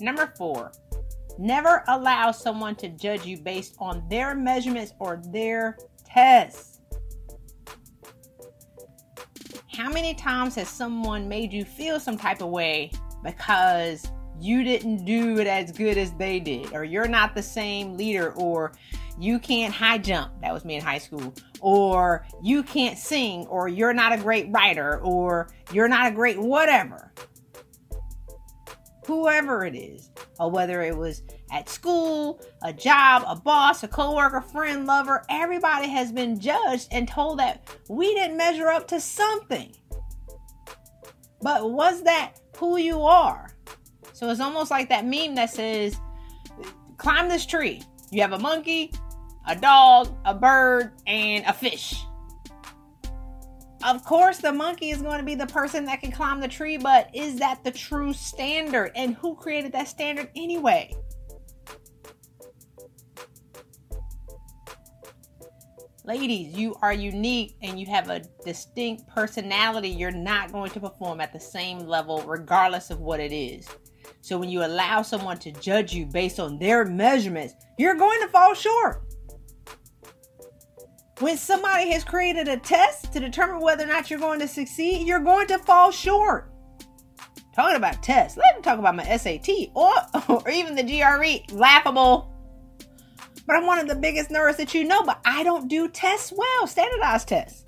Number four, never allow someone to judge you based on their measurements or their tests. How many times has someone made you feel some type of way because you didn't do it as good as they did, or you're not the same leader, or you can't high jump? That was me in high school. Or you can't sing, or you're not a great writer, or you're not a great whatever whoever it is, or whether it was at school, a job, a boss, a coworker, friend, lover, everybody has been judged and told that we didn't measure up to something. But was that who you are? So it's almost like that meme that says, climb this tree. You have a monkey, a dog, a bird, and a fish. Of course, the monkey is going to be the person that can climb the tree, but is that the true standard? And who created that standard anyway? Ladies, you are unique and you have a distinct personality. You're not going to perform at the same level, regardless of what it is. So, when you allow someone to judge you based on their measurements, you're going to fall short. When somebody has created a test to determine whether or not you're going to succeed, you're going to fall short. Talking about tests, let me talk about my SAT or, or even the GRE. Laughable. But I'm one of the biggest nerds that you know, but I don't do tests well, standardized tests.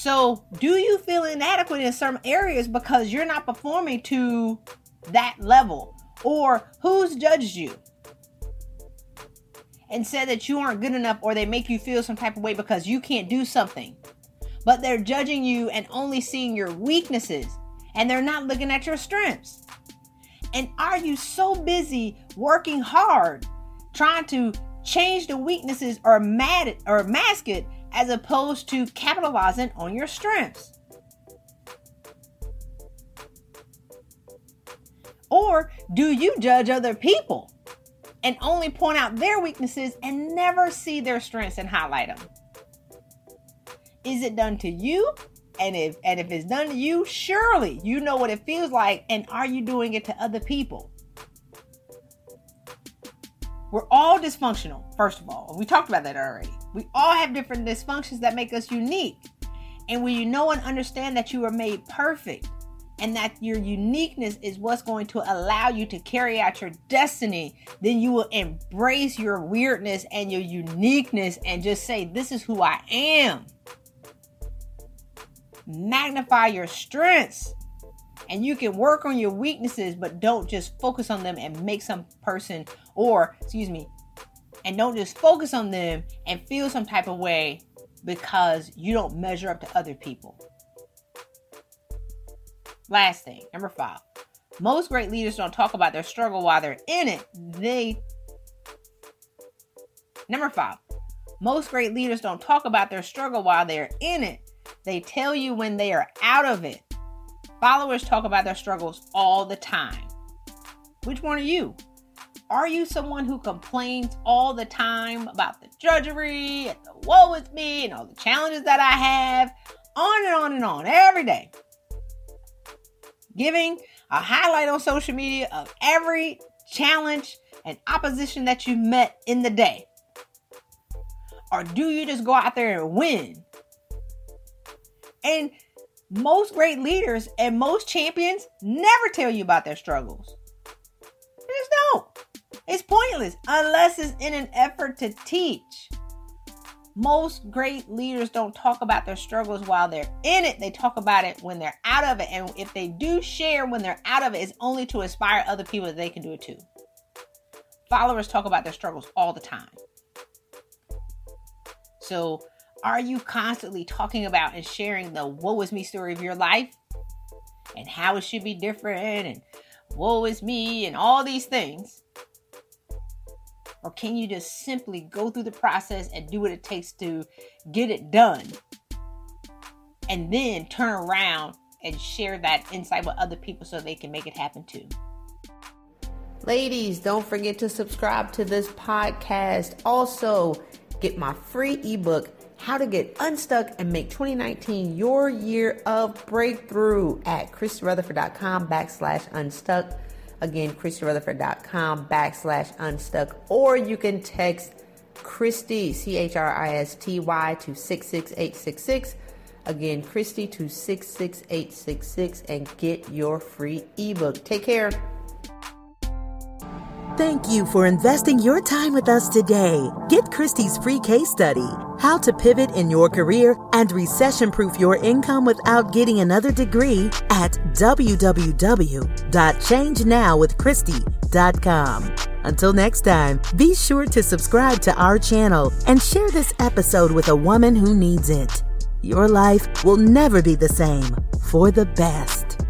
So, do you feel inadequate in some areas because you're not performing to that level? Or who's judged you? and said that you aren't good enough or they make you feel some type of way because you can't do something. But they're judging you and only seeing your weaknesses and they're not looking at your strengths. And are you so busy working hard trying to change the weaknesses or mad or mask it as opposed to capitalizing on your strengths? Or do you judge other people and only point out their weaknesses and never see their strengths and highlight them? Is it done to you? And if and if it's done to you, surely you know what it feels like and are you doing it to other people? We're all dysfunctional, first of all. We talked about that already. We all have different dysfunctions that make us unique. And when you know and understand that you are made perfect, and that your uniqueness is what's going to allow you to carry out your destiny, then you will embrace your weirdness and your uniqueness and just say, This is who I am. Magnify your strengths. And you can work on your weaknesses, but don't just focus on them and make some person, or excuse me, and don't just focus on them and feel some type of way because you don't measure up to other people. Last thing, number five. Most great leaders don't talk about their struggle while they're in it. They. Number five. Most great leaders don't talk about their struggle while they're in it. They tell you when they are out of it. Followers talk about their struggles all the time. Which one are you? Are you someone who complains all the time about the drudgery and the woe with me and all the challenges that I have? On and on and on every day giving a highlight on social media of every challenge and opposition that you met in the day? Or do you just go out there and win? And most great leaders and most champions never tell you about their struggles. They just don't. It's pointless unless it's in an effort to teach. Most great leaders don't talk about their struggles while they're in it. They talk about it when they're out of it. And if they do share when they're out of it, it's only to inspire other people that they can do it too. Followers talk about their struggles all the time. So, are you constantly talking about and sharing the woe is me story of your life and how it should be different and woe is me and all these things? Or can you just simply go through the process and do what it takes to get it done? And then turn around and share that insight with other people so they can make it happen too. Ladies, don't forget to subscribe to this podcast. Also, get my free ebook, How to Get Unstuck and Make 2019 Your Year of Breakthrough at ChristyRutherford.com backslash unstuck. Again, ChristyRutherford.com backslash unstuck. Or you can text Christy, C H R I S T Y, to 66866. Again, Christy to 66866 and get your free ebook. Take care. Thank you for investing your time with us today. Get Christy's free case study, How to Pivot in Your Career and Recession Proof Your Income Without Getting Another Degree at www.changenowwithchristy.com. Until next time, be sure to subscribe to our channel and share this episode with a woman who needs it. Your life will never be the same for the best.